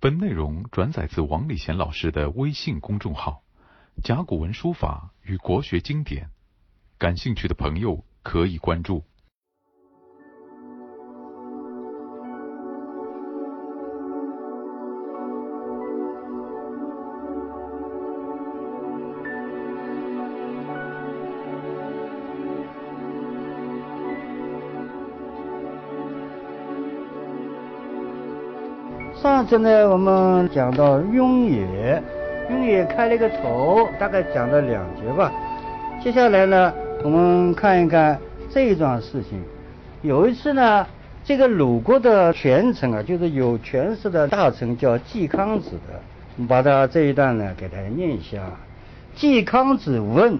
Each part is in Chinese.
本内容转载自王礼贤老师的微信公众号《甲骨文书法与国学经典》，感兴趣的朋友可以关注。现在，我们讲到雍也，雍也开了一个头，大概讲了两节吧。接下来呢，我们看一看这一桩事情。有一次呢，这个鲁国的权臣啊，就是有权势的大臣，叫季康子的，我们把他这一段呢给大家念一下。季康子问：“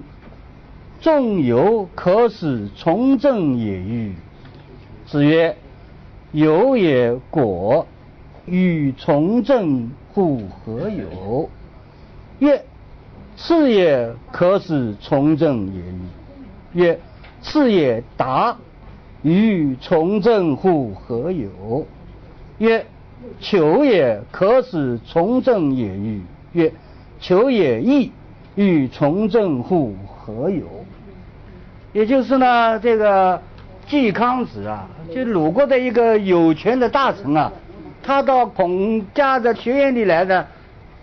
仲由可使从政也与？”子曰：“由也果。”与从政乎何有？曰：次也可使从政也与？曰：次也达。与从政乎何有？曰：求也可使从政也与？曰：求也易。与从政乎何有？也就是呢，这个季康子啊，就鲁国的一个有权的大臣啊。他到孔家的学院里来呢，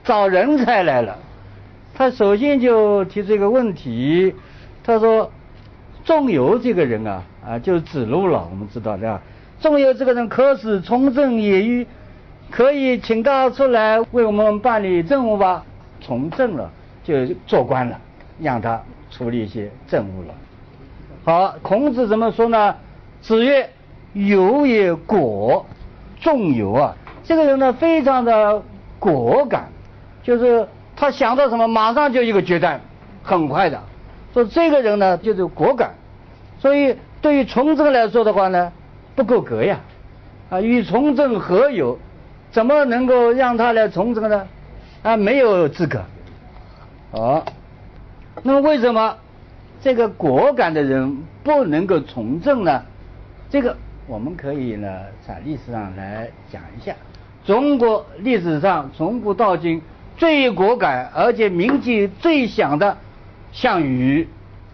找人才来了。他首先就提出一个问题，他说：“仲由这个人啊，啊，就是子路了，我们知道的吧？仲由这个人可使从政也与？可以请他出来为我们办理政务吧？从政了就做官了，让他处理一些政务了。好，孔子怎么说呢？子曰：有也果。”重油啊，这个人呢非常的果敢，就是他想到什么马上就一个决断，很快的。说这个人呢就是果敢，所以对于从政来说的话呢不够格呀，啊与从政何有？怎么能够让他来从政呢？啊没有资格。好，那么为什么这个果敢的人不能够从政呢？这个。我们可以呢，在历史上来讲一下，中国历史上从古到今最果敢而且名气最响的项羽，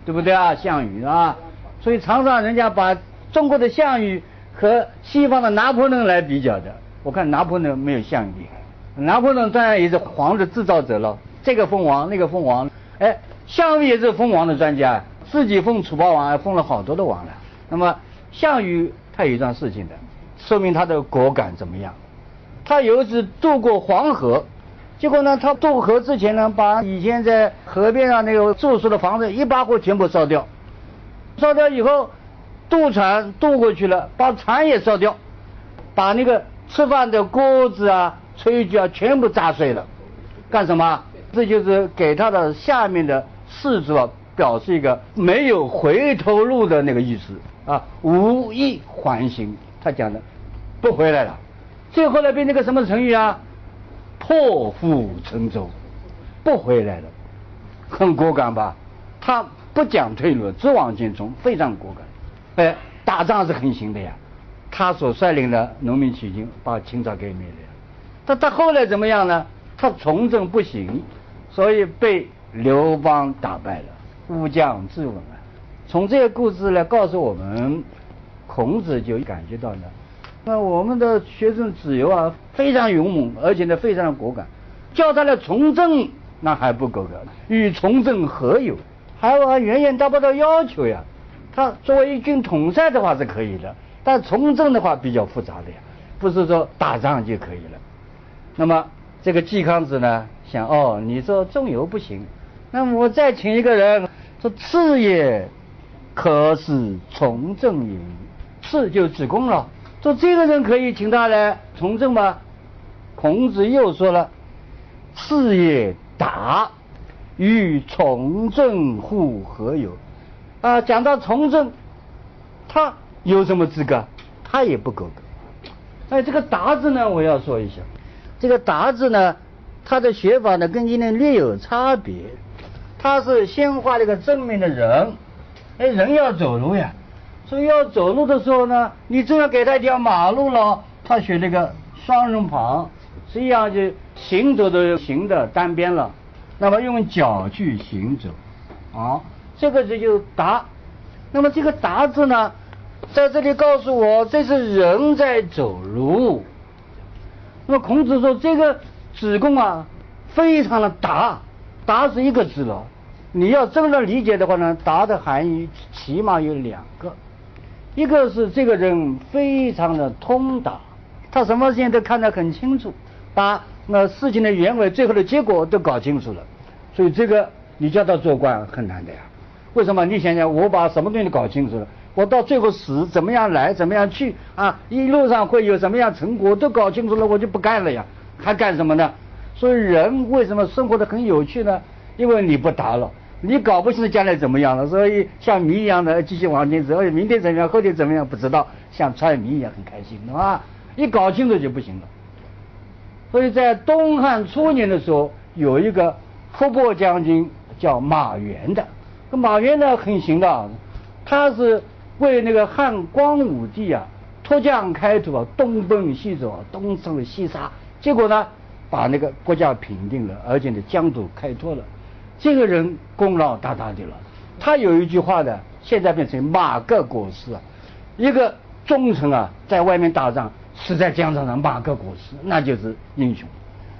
对不对啊？项羽啊，所以常常人家把中国的项羽和西方的拿破仑来比较的。我看拿破仑没有项羽，拿破仑当然也是皇的制造者了，这个封王那个封王，哎，项羽也是封王的专家，自己封楚霸王，还封了好多的王了。那么项羽。有一桩事情的，说明他的果敢怎么样？他有一次渡过黄河，结果呢，他渡河之前呢，把以前在河边上那个住宿的房子一把火全部烧掉，烧掉以后，渡船渡过去了，把船也烧掉，把那个吃饭的锅子啊、炊具啊全部炸碎了，干什么？这就是给他的下面的士卒表示一个没有回头路的那个意思。啊，无意还行，他讲的不回来了。最后呢变成个什么成语啊？破釜沉舟，不回来了，很果敢吧？他不讲退路，只往前冲，非常果敢。哎，打仗是很行的呀。他所率领的农民起义军把清朝给灭了。但他后来怎么样呢？他从政不行，所以被刘邦打败了。乌江自刎啊。从这个故事来告诉我们，孔子就感觉到呢，那我们的学生子游啊非常勇猛，而且呢非常的果敢，叫他来从政那还不够格，与从政何有？还远远达不到要求呀。他作为一军统帅的话是可以的，但从政的话比较复杂的呀，不是说打仗就可以了。那么这个季康子呢想哦，你说仲由不行，那么我再请一个人说次也。可使从政也，次就子贡了。说这个人可以请他来从政吗？孔子又说了：“次也达，与从政乎何有？”啊，讲到从政，他有什么资格？他也不够格。哎，这个达字呢，我要说一下。这个达字呢，它的写法呢，跟今天略有差别。他是先画了一个正面的人。哎，人要走路呀，所以要走路的时候呢，你正要给他一条马路了，他选那个双人旁，实际上就行走的行的单边了，那么用脚去行走，啊，这个字就达。那么这个达字呢，在这里告诉我这是人在走路。那么孔子说这个子贡啊，非常的达，达是一个字了。你要真的理解的话呢，达的含义起码有两个，一个是这个人非常的通达，他什么事情都看得很清楚，把那事情的原委、最后的结果都搞清楚了，所以这个你叫他做官很难的呀。为什么？你想想，我把什么东西搞清楚了，我到最后死怎么样来，怎么样去啊？一路上会有什么样成果都搞清楚了，我就不干了呀，还干什么呢？所以人为什么生活的很有趣呢？因为你不答了。你搞不清楚将来怎么样了，所以像谜一样的继续往前走，明天怎么样，后天怎么样不知道，像猜谜一样很开心，对吧？一搞清楚就不行了。所以在东汉初年的时候，有一个伏波将军叫马援的，马援呢很行的，他是为那个汉光武帝啊脱缰开土，东奔西走，东征西杀，结果呢把那个国家平定了，而且呢疆土开拓了。这个人功劳大大的了，他有一句话呢，现在变成马革裹尸啊，一个忠臣啊，在外面打仗，死在疆场上，马革裹尸，那就是英雄。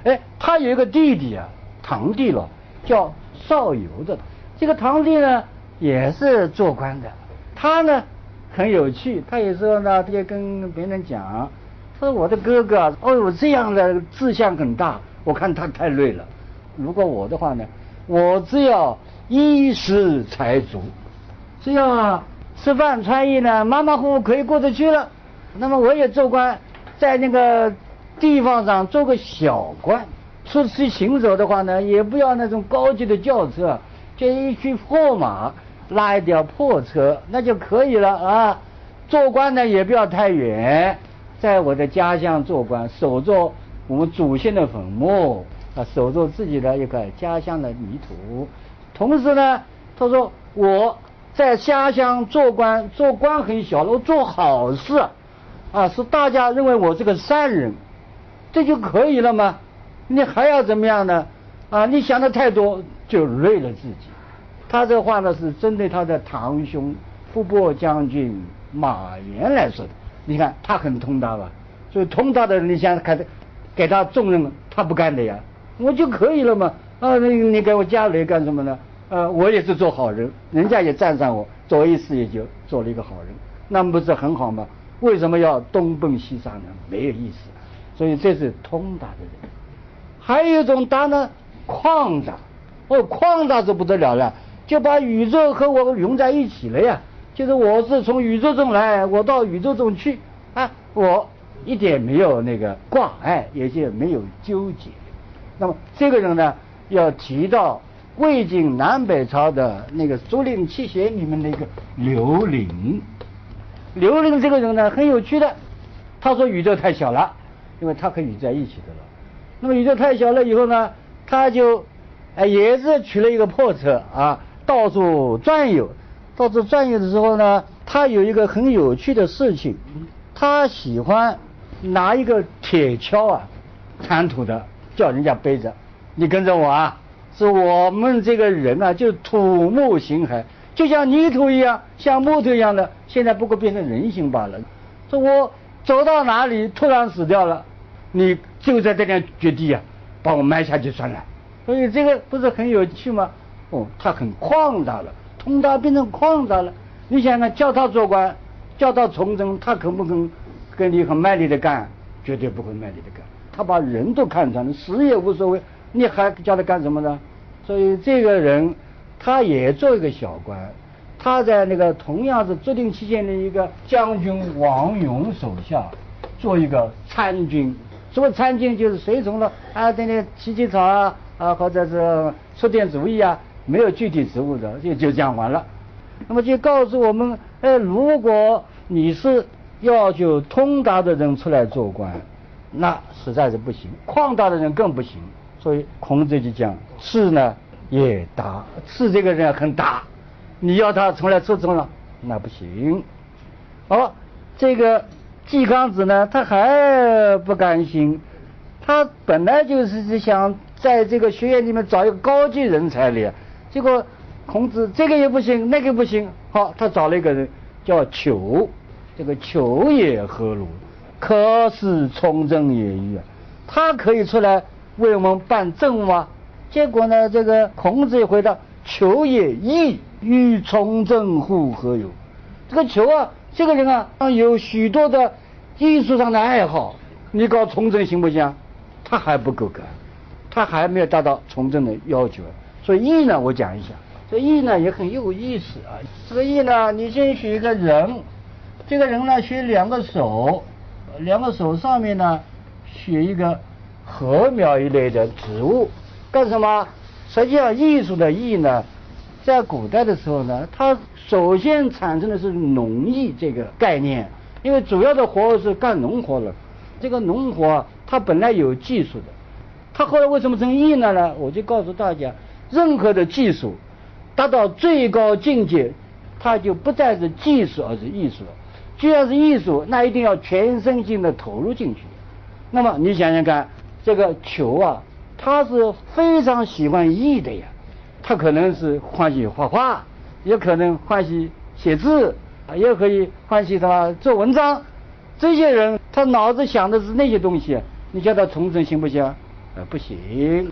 哎，他有一个弟弟啊，堂弟了，叫邵游的，这个堂弟呢也是做官的，他呢很有趣，他有时候呢，他就跟别人讲，说我的哥哥，哦呦这样的志向很大，我看他太累了，如果我的话呢？我只要衣食财足，只要吃饭穿衣呢，马马虎虎可以过得去了。那么我也做官，在那个地方上做个小官，出去行走的话呢，也不要那种高级的轿车，就一匹破马，拉一辆破车，那就可以了啊。做官呢也不要太远，在我的家乡做官，守着我们祖先的坟墓。啊，守住自己的一个家乡的泥土，同时呢，他说我在家乡做官，做官很小，我做好事，啊，是大家认为我是个善人，这就可以了吗？你还要怎么样呢？啊，你想的太多就累了自己。他这话呢是针对他的堂兄伏波将军马援来说的。你看他很通达吧？所以通达的人，你想看，给他重任，他不干的呀。我就可以了嘛？啊，你你给我加雷干什么呢？呃，我也是做好人，人家也赞赏我，做一次也就做了一个好人，那不是很好吗？为什么要东奔西杀呢？没有意思。所以这是通达的人。还有一种达呢，旷达。哦，旷达是不得了了，就把宇宙和我融在一起了呀。就是我是从宇宙中来，我到宇宙中去啊，我一点没有那个挂碍，也就没有纠结。那么这个人呢，要提到魏晋南北朝的那个竹林七贤里面的一个刘伶。刘伶这个人呢很有趣的，他说宇宙太小了，因为他可以在一起的了。那么宇宙太小了以后呢，他就哎也是取了一个破车啊，到处转悠。到处转悠的时候呢，他有一个很有趣的事情，他喜欢拿一个铁锹啊，铲土的。叫人家背着，你跟着我啊！是我们这个人啊，就土木形骸，就像泥土一样，像木头一样的，现在不过变成人形罢了。说我走到哪里突然死掉了，你就在这点绝地啊，把我埋下去算了。所以这个不是很有趣吗？哦，他很旷达了，通达变成矿达了。你想想，叫他做官，叫他从政，他肯不肯跟你很卖力的干？绝对不会卖力的干。他把人都看穿了，死也无所谓，你还叫他干什么呢？所以这个人，他也做一个小官，他在那个同样是竹林期间的一个将军王勇手下，做一个参军。什么参军就是随从了啊，天天起起草啊啊，或者是出点主意啊，没有具体职务的，就就这样完了。那么就告诉我们，哎，如果你是要求通达的人出来做官。那实在是不行，旷达的人更不行。所以孔子就讲：士呢也达，士这个人很达，你要他从来出征了，那不行。哦，这个季康子呢，他还不甘心，他本来就是想在这个学院里面找一个高级人才的，结果孔子这个也不行，那个不行，好，他找了一个人叫求，这个求也何如？可是从政也矣啊！他可以出来为我们办政务吗？结果呢，这个孔子也回答：求也义，与从政乎何有？这个求啊，这个人啊，有许多的艺术上的爱好，你搞从政行不行？他还不够格，他还没有达到从政的要求。所以义呢，我讲一下，这义呢也很有意思啊。这个义呢，你先学一个人，这个人呢学两个手，两个手上面呢选一个禾苗一类的植物，干什么？实际上，艺术的艺呢，在古代的时候呢，它首先产生的是农艺这个概念，因为主要的活是干农活了，这个农活。它本来有技术的，他后来为什么成艺呢？呢，我就告诉大家，任何的技术达到最高境界，它就不再是技术，而是艺术了。既然是艺术，那一定要全身心的投入进去。那么你想想看，这个球啊，他是非常喜欢艺的呀，他可能是欢喜画画，也可能欢喜写字，也可以欢喜他做文章。这些人他脑子想的是那些东西。你叫他从政行不行？呃，不行。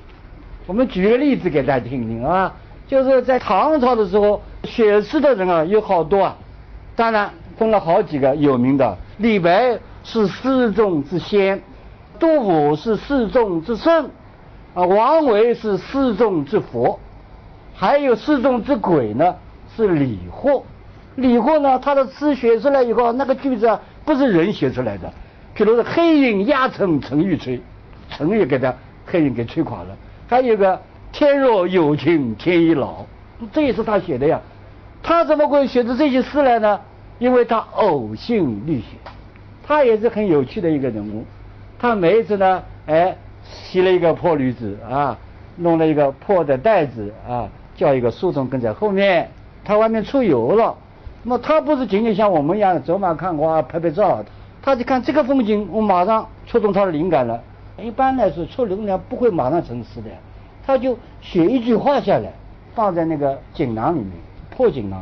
我们举个例子给大家听听啊，就是在唐朝的时候，写诗的人啊有好多啊，当然分了好几个有名的。李白是诗中之仙，杜甫是诗中之圣，啊，王维是诗中之佛，还有诗中之鬼呢，是李贺。李贺呢，他的诗写出来以后，那个句子啊，不是人写出来的。比如说黑云压城城欲摧，城也给他黑云给摧垮了。还有个天若有情天亦老，这也是他写的呀。他怎么会写出这些诗来呢？因为他呕心沥血，他也是很有趣的一个人物。他每一次呢，哎，洗了一个破驴子啊，弄了一个破的袋子啊，叫一个书童跟在后面。他外面出游了，那么他不是仅仅像我们一样走马看花拍拍照。他就看这个风景，我马上触动他的灵感了。一般来说，出灵感不会马上成诗的，他就写一句话下来，放在那个锦囊里面，破锦囊。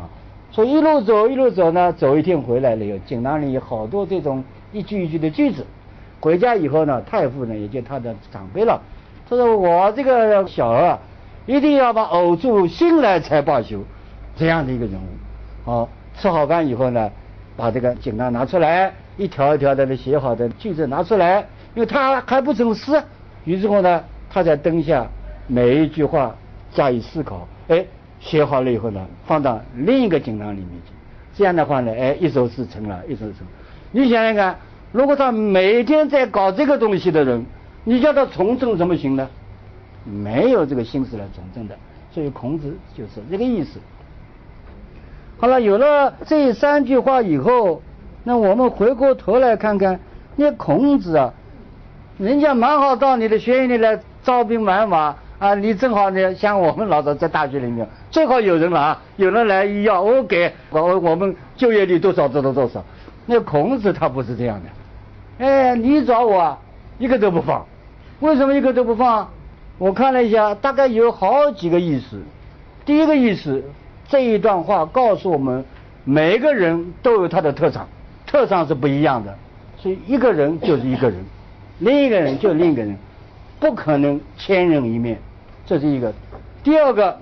所以一路走一路走呢，走一天回来了，有锦囊里有好多这种一句一句的句子。回家以后呢，太傅呢也就他的长辈了，他说我这个小儿啊，一定要把呕住心来才罢休，这样的一个人物。好，吃好饭以后呢，把这个锦囊拿出来。一条一条的写好的句子拿出来，因为他还不成诗，于是乎呢，他在灯下每一句话加以思考，哎，写好了以后呢，放到另一个锦囊里面去，这样的话呢，哎，一首诗成了，一首诗。你想想看，如果他每天在搞这个东西的人，你叫他从政怎么行呢？没有这个心思来从政的，所以孔子就是这个意思。好了，有了这三句话以后。那我们回过头来看看，那孔子啊，人家蛮好到你的学院里来招兵买马啊，你正好呢，像我们老早在大学里面，最好有人了啊，有人来要我给我我们就业率多少多少多少。那孔子他不是这样的，哎，你找我一个都不放，为什么一个都不放？我看了一下，大概有好几个意思。第一个意思，这一段话告诉我们，每个人都有他的特长。特长是不一样的，所以一个人就是一个人，另一个人就另一个人，不可能千人一面，这是一个。第二个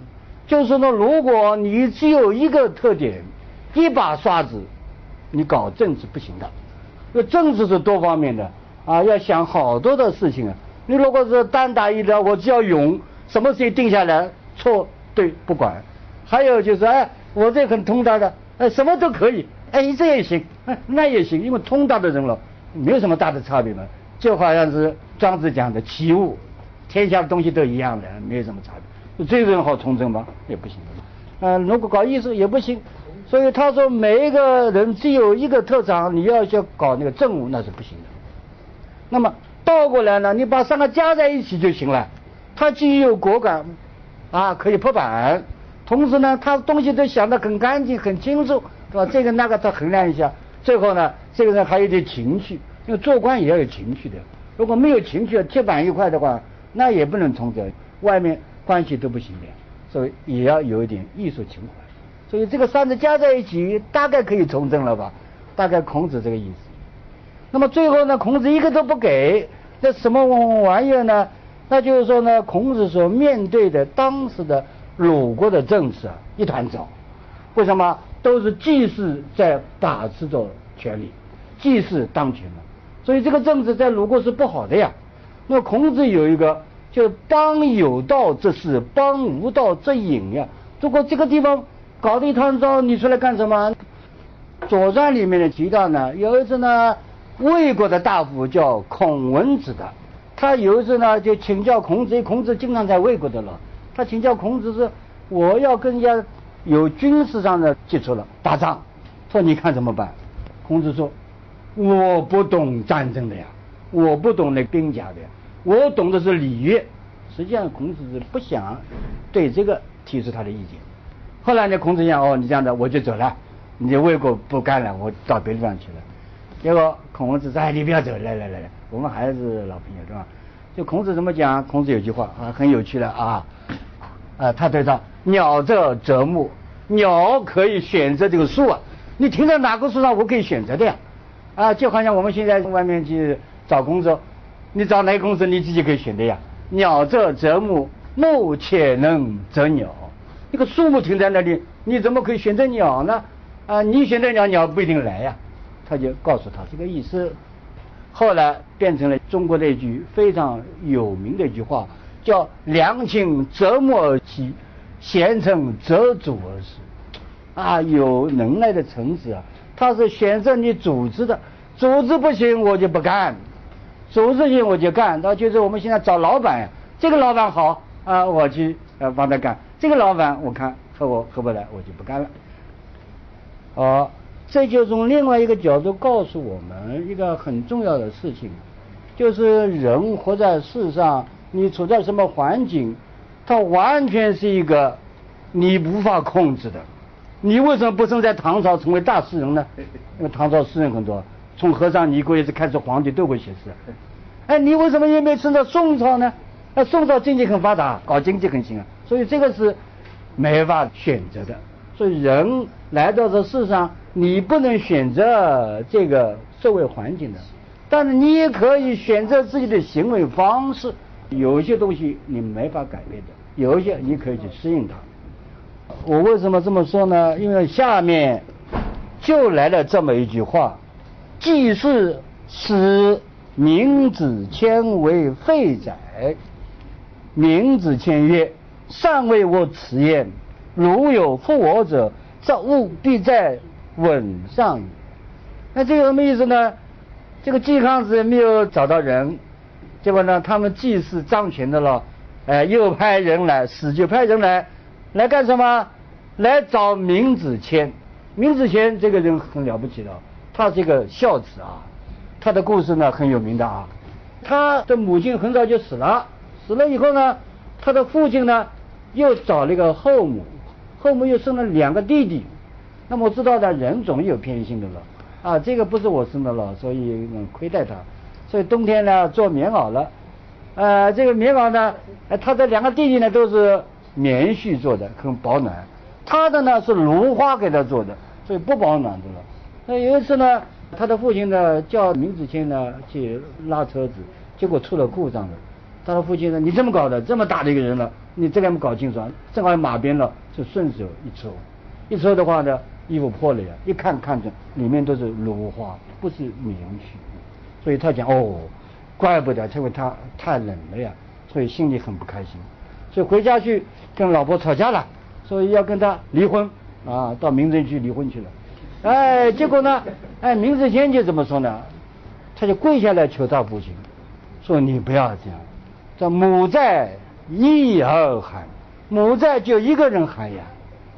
就是说，如果你只有一个特点，一把刷子，你搞政治不行的。那政治是多方面的啊，要想好多的事情啊。你如果是单打一的，我只要勇，什么事情定下来，错对不管。还有就是，哎，我这很通达的，哎，什么都可以。哎，这也行，哎那也行，因为通达的人了，没有什么大的差别嘛。就好像是庄子讲的齐物，天下的东西都一样的，没有什么差别。这个人好从政吗？也不行。嗯，如果搞艺术也不行。所以他说，每一个人只有一个特长，你要去搞那个政务那是不行的。那么倒过来呢，你把三个加在一起就行了。他既有果敢，啊，可以破板，同时呢，他东西都想得很干净、很清楚。是吧？这个那个他衡量一下，最后呢，这个人还有点情趣，因为做官也要有情趣的。如果没有情趣，铁板一块的话，那也不能从政，外面关系都不行的，所以也要有一点艺术情怀。所以这个三者加在一起，大概可以从政了吧？大概孔子这个意思。那么最后呢，孔子一个都不给，这什么玩意儿呢？那就是说呢，孔子所面对的当时的鲁国的政治啊，一团糟。为什么？都是祭祀在把持着权力，祭祀当权嘛。所以这个政治在鲁国是不好的呀。那孔子有一个，就邦有道则仕，邦无道则隐呀。如果这个地方搞得一团糟，你出来干什么？《左传》里面的提到呢，有一次呢，魏国的大夫叫孔文子的，他有一次呢就请教孔子，孔子经常在魏国的了，他请教孔子是我要跟人家有军事上的接触了，打仗，说你看怎么办？孔子说。我不懂战争的呀，我不懂那兵甲的，呀，我懂的是礼乐。实际上，孔子是不想对这个提出他的意见。后来呢，孔子讲哦，你这样的我就走了，你魏国不干了，我到别的地方去了。结果孔子说：“哎，你不要走，来来来来，我们还是老朋友，对吧？”就孔子怎么讲？孔子有句话啊，很有趣的啊，啊，他对他鸟这择木，鸟可以选择这个树啊，你停在哪个树上，我可以选择的呀。啊，就好像我们现在外面去找工作，你找哪个公司你自己可以选的呀。鸟则择木，木且能择鸟。一个树木停在那里，你怎么可以选择鸟呢？啊，你选择鸟，鸟不一定来呀。他就告诉他这个意思。后来变成了中国的一句非常有名的一句话，叫“良禽择木而栖，贤臣择主而事”。啊，有能耐的臣子啊。他是选择你组织的，组织不行我就不干，组织行我就干。那就是我们现在找老板，这个老板好啊，我去呃帮他干；这个老板我看和我合不来，我就不干了。好，这就从另外一个角度告诉我们一个很重要的事情，就是人活在世上，你处在什么环境，它完全是一个你无法控制的。你为什么不生在唐朝成为大诗人呢？因为唐朝诗人很多，从和尚、尼姑一直开始皇帝都会写诗。哎，你为什么也没生在宋朝呢？那宋朝经济很发达，搞经济很行啊。所以这个是没法选择的。所以人来到这世上，你不能选择这个社会环境的，但是你也可以选择自己的行为方式。有一些东西你没法改变的，有一些你可以去适应它。我为什么这么说呢？因为下面就来了这么一句话：“既是使明子谦为废宰。”明子谦曰：“尚未我此言，如有负我者，则物必在稳上。”那这个什么意思呢？这个季康子没有找到人，结果呢，他们祭祀张权的了，哎，又派人来，使就派人来。来干什么？来找闵子骞。闵子骞这个人很了不起的，他是一个孝子啊。他的故事呢很有名的啊。他的母亲很早就死了，死了以后呢，他的父亲呢又找了一个后母，后母又生了两个弟弟。那么我知道的人总有偏心的了啊，这个不是我生的了，所以亏待他。所以冬天呢做棉袄了，呃，这个棉袄呢，他的两个弟弟呢都是。棉絮做的很保暖，他的呢是芦花给他做的，所以不保暖的了。那有一次呢，他的父亲呢叫闵子骞呢去拉车子，结果出了故障了。他的父亲呢：“你这么搞的，这么大的一个人了，你这个没搞清楚，正好马鞭了，就顺手一抽，一抽的话呢，衣服破了呀。一看看着里面都是芦花，不是棉絮，所以他讲哦，怪不得，因为他太冷了呀，所以心里很不开心。”就回家去跟老婆吵架了，所以要跟他离婚啊，到民政局离婚去了。哎，结果呢，哎，闵子骞就怎么说呢？他就跪下来求他父亲，说你不要这样，这母在一而寒，母在就一个人寒呀。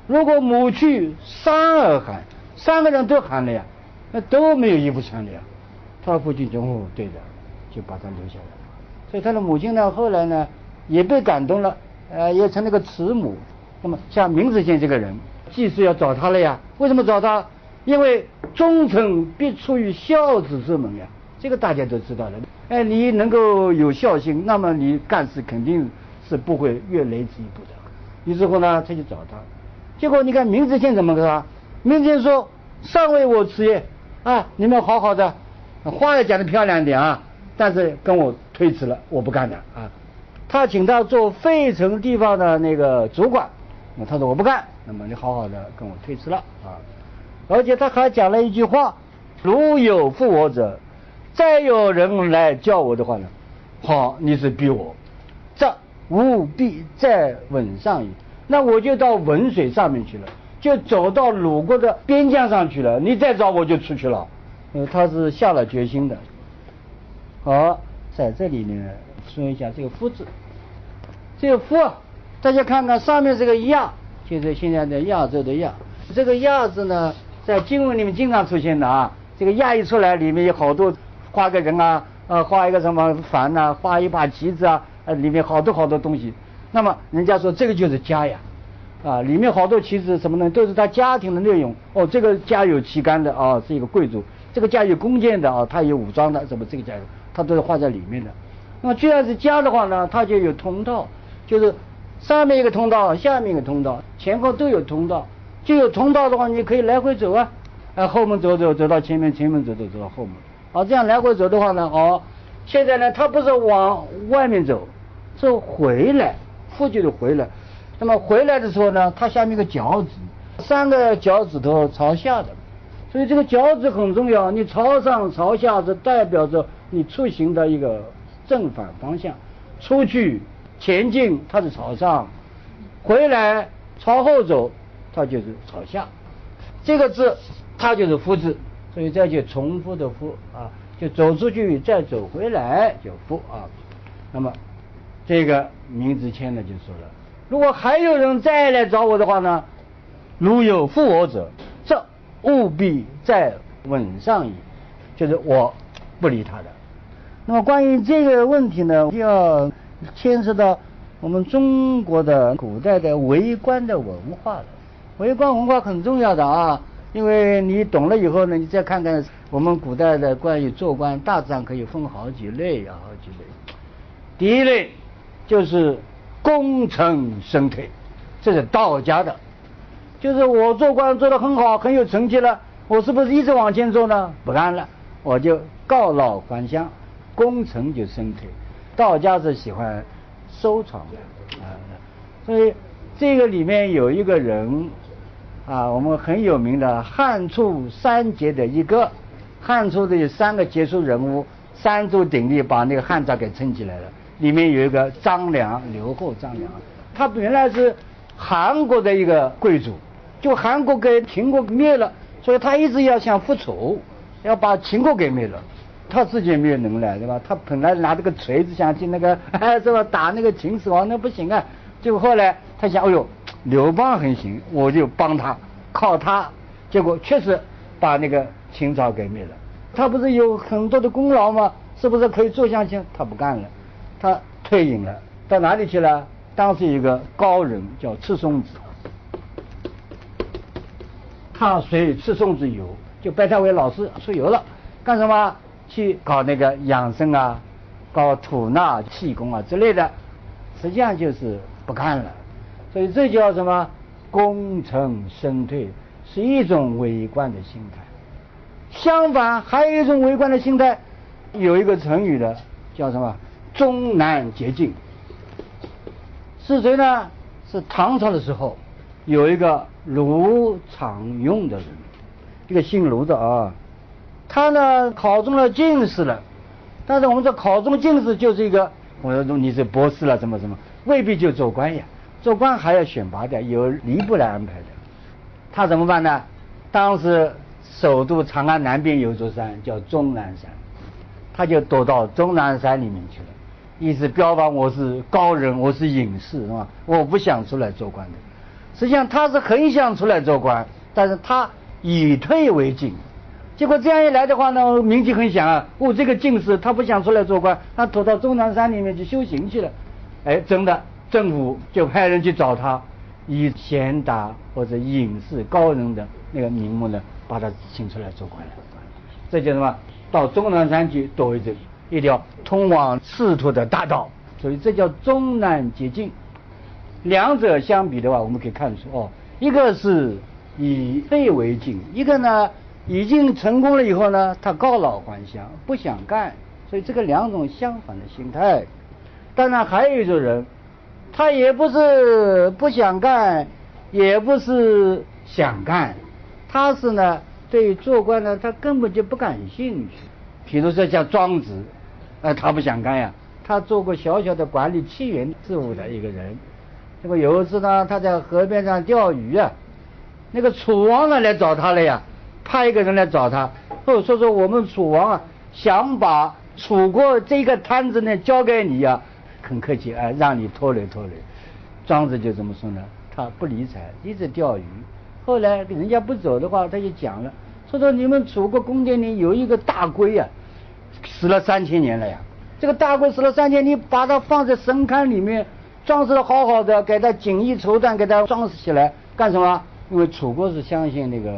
如果母去三而寒，三个人都寒了呀，那都没有衣服穿了呀。他父亲就哦，对的，就把他留下来。所以他的母亲呢，后来呢，也被感动了。呃，也成了个慈母。那么像明子骞这个人，祭祀要找他了呀？为什么找他？因为忠臣必出于孝子之门呀，这个大家都知道的。哎，你能够有孝心，那么你干事肯定是不会越雷池一步的。于是乎呢，他就找他，结果你看明知县怎么个？明知县说：“上为我辞业啊，你们好好的，话要讲的漂亮点啊，但是跟我推辞了，我不干了啊。”他请他做费城地方的那个主管，那他说我不干，那么你好好的跟我推辞了啊。而且他还讲了一句话：“如有负我者。”再有人来叫我的话呢，好，你是逼我，这务必在稳上矣。那我就到文水上面去了，就走到鲁国的边疆上去了。你再找我就出去了。呃，他是下了决心的。好，在这里呢，说一下这个“夫”字。这个“夫”，大家看看上面这个“亚”，就是现在的亚洲的“亚”。这个“亚”字呢，在经文里面经常出现的啊。这个“亚”一出来，里面有好多。画个人啊，呃，画一个什么帆呐，画一把旗子啊，呃，里面好多好多东西。那么人家说这个就是家呀，啊，里面好多旗子什么呢，都是他家庭的内容。哦，这个家有旗杆的啊，是一个贵族；这个家有弓箭的啊，他有武装的，什么这个家，他都是画在里面的。那么既然是家的话呢，它就有通道，就是上面一个通道，下面一个通道，前后都有通道。就有通道的话，你可以来回走啊，啊，后门走走走到前面，前门走走走到后门。好，这样来回走的话呢，哦，现在呢，它不是往外面走，是回来，复就是回来。那么回来的时候呢，它下面个脚趾，三个脚趾头朝下的，所以这个脚趾很重要。你朝上朝下，这代表着你出行的一个正反方向。出去前进，它是朝上；回来朝后走，它就是朝下。这个字，它就是“夫”字。所以这就重复的复啊，就走出去再走回来就复啊。那么这个明子谦呢就说了，如果还有人再来找我的话呢，如有负我者，这务必再稳上一。就是我不理他的。那么关于这个问题呢，就要牵涉到我们中国的古代的为官的文化了。为官文化很重要的啊。因为你懂了以后呢，你再看看我们古代的关于做官，大致上可以分好几类啊，好几类。第一类就是功成身退，这是道家的，就是我做官做得很好，很有成绩了，我是不是一直往前做呢？不干了，我就告老还乡，功成就身退。道家是喜欢收藏的啊，所以这个里面有一个人。啊，我们很有名的汉初三杰的一个，汉初的有三个杰出人物，三足鼎立把那个汉朝给撑起来了。里面有一个张良，刘后张良，他原来是韩国的一个贵族，就韩国给秦国灭了，所以他一直要想复仇，要把秦国给灭了。他自己也没有能耐，对吧？他本来拿这个锤子想去那个，哎，是吧？打那个秦始皇，那不行啊。结果后来他想，哎呦。刘邦很行，我就帮他，靠他，结果确实把那个秦朝给灭了。他不是有很多的功劳吗？是不是可以坐下去？他不干了，他退隐了，到哪里去了？当时有个高人叫赤松子，他随赤松子游，就拜他为老师出游了，干什么？去搞那个养生啊，搞吐纳气功啊之类的，实际上就是不干了。所以这叫什么？功成身退，是一种为官的心态。相反，还有一种为官的心态，有一个成语的，叫什么？终南捷径。是谁呢？是唐朝的时候，有一个卢长用的人，一个姓卢的啊。他呢考中了进士了，但是我们说考中进士就是一个，我说你是博士了，什么什么，未必就做官呀。做官还要选拔的，由吏部来安排的。他怎么办呢？当时首都长安南边有座山叫终南山，他就躲到终南山里面去了，意思标榜我是高人，我是隐士，是吧？我不想出来做官的。实际上他是很想出来做官，但是他以退为进。结果这样一来的话呢，名气很响啊。我这个进士他不想出来做官，他躲到终南山里面去修行去了。哎，真的。政府就派人去找他，以贤达或者隐士高人的那个名目呢，把他请出来做官了。这叫什么？到终南山去躲一阵，一条通往仕途的大道，所以这叫中南捷径。两者相比的话，我们可以看出哦，一个是以废为进，一个呢已经成功了以后呢，他告老还乡，不想干，所以这个两种相反的心态。当然还有一种人，他也不是不想干，也不是想干，他是呢对做官呢他根本就不感兴趣。比如说像庄子，呃，他不想干呀，他做过小小的管理器员事务的一个人。这个有一次呢，他在河边上钓鱼啊，那个楚王呢来找他了呀，派一个人来找他，哦，说说我们楚王啊，想把楚国这个摊子呢交给你呀，很客气啊，让你拖累拖累。庄子就怎么说呢，他不理睬，一直钓鱼。后来人家不走的话，他就讲了，说说你们楚国宫殿里有一个大龟呀，死了三千年了呀，这个大龟死了三千，你把它放在神龛里面。装饰的好好的，给它锦衣绸缎，给它装饰起来，干什么？因为楚国是相信那个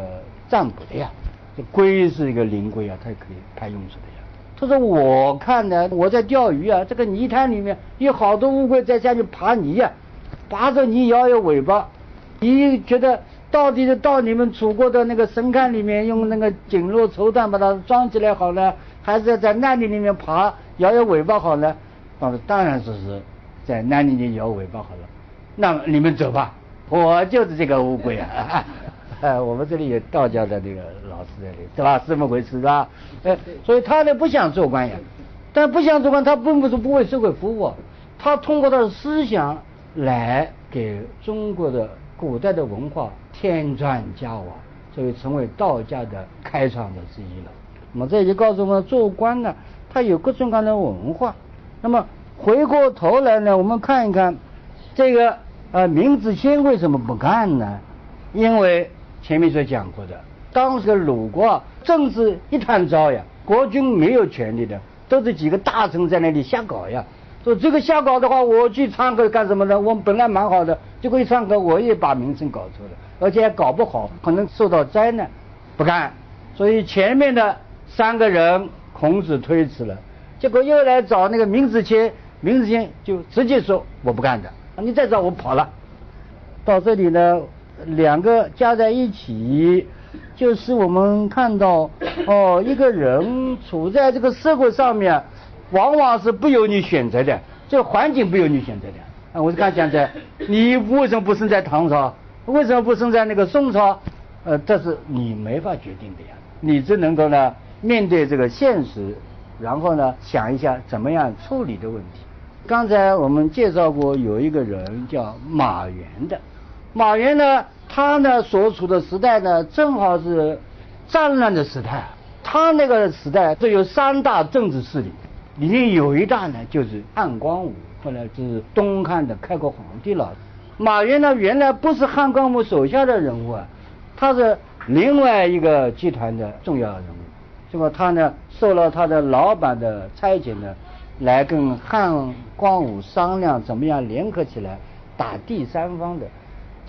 占卜的呀，这龟是一个灵龟啊，它可以派用处的呀。他说：“我看呢，我在钓鱼啊，这个泥滩里面有好多乌龟在下去爬泥呀，爬着泥摇摇尾巴。你觉得到底是到你们楚国的那个神龛里面用那个锦络绸缎把它装起来好呢，还是在烂泥里面爬摇摇尾巴好呢？啊，当然是是。”在烂泥里摇尾巴好了，那你们走吧，我就是这个乌龟啊！哎，我们这里有道教的那个老师在里，对吧？是这么回事是吧？哎，所以他呢不想做官呀，但不想做官，他并不是不为社会服务，他通过他的思想来给中国的古代的文化添砖加瓦，所以成为道家的开创者之一了。那么这就告诉我们，做官呢，他有各种各样的文化，那么。回过头来呢，我们看一看这个呃明子谦为什么不干呢？因为前面所讲过的，当时鲁国政治一团糟呀，国君没有权利的，都是几个大臣在那里瞎搞呀。说这个瞎搞的话，我去唱歌干什么呢？我们本来蛮好的，结果一唱歌，我也把名声搞错了，而且还搞不好，可能受到灾难，不干。所以前面的三个人，孔子推辞了，结果又来找那个明子谦。明子谦就直接说我不干的，你再找我跑了。到这里呢，两个加在一起，就是我们看到哦，一个人处在这个社会上面，往往是不由你选择的，这环境不由你选择的。啊，我是刚讲的，你为什么不生在唐朝？为什么不生在那个宋朝？呃，这是你没法决定的呀，你只能够呢面对这个现实，然后呢想一下怎么样处理的问题。刚才我们介绍过，有一个人叫马原的。马云呢，他呢所处的时代呢，正好是战乱的时代。他那个时代，这有三大政治势力，里面有一大呢就是汉光武，后来是东汉的开国皇帝了。马云呢，原来不是汉光武手下的人物啊，他是另外一个集团的重要人物。结果他呢，受了他的老板的差遣呢。来跟汉光武商量怎么样联合起来打第三方的，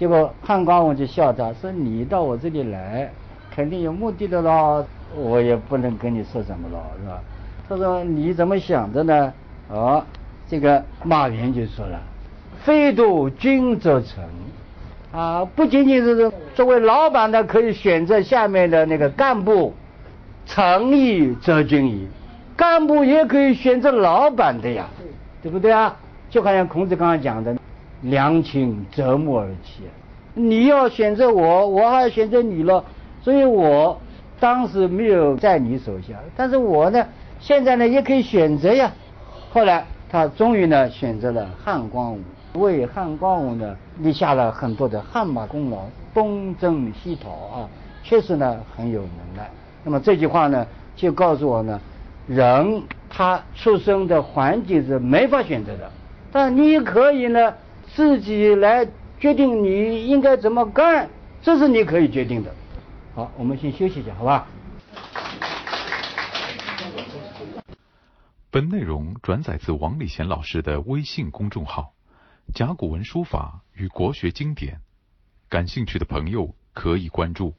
结果汉光我就笑他说：“你到我这里来，肯定有目的的咯，我也不能跟你说什么了，是吧？”他说：“你怎么想的呢？”哦，这个马云就说了：“非度君则臣，啊，不仅仅是作为老板的可以选择下面的那个干部，诚意则君矣。”干部也可以选择老板的呀，对不对啊？就好像孔子刚刚讲的，良禽择木而栖。你要选择我，我还要选择你了。所以我当时没有在你手下，但是我呢，现在呢也可以选择呀。后来他终于呢选择了汉光武，为汉光武呢立下了很多的汗马功劳，东征西讨啊，确实呢很有能耐。那么这句话呢就告诉我呢。人他出生的环境是没法选择的，但你可以呢自己来决定你应该怎么干，这是你可以决定的。好，我们先休息一下，好吧？本内容转载自王礼贤老师的微信公众号“甲骨文书法与国学经典”，感兴趣的朋友可以关注。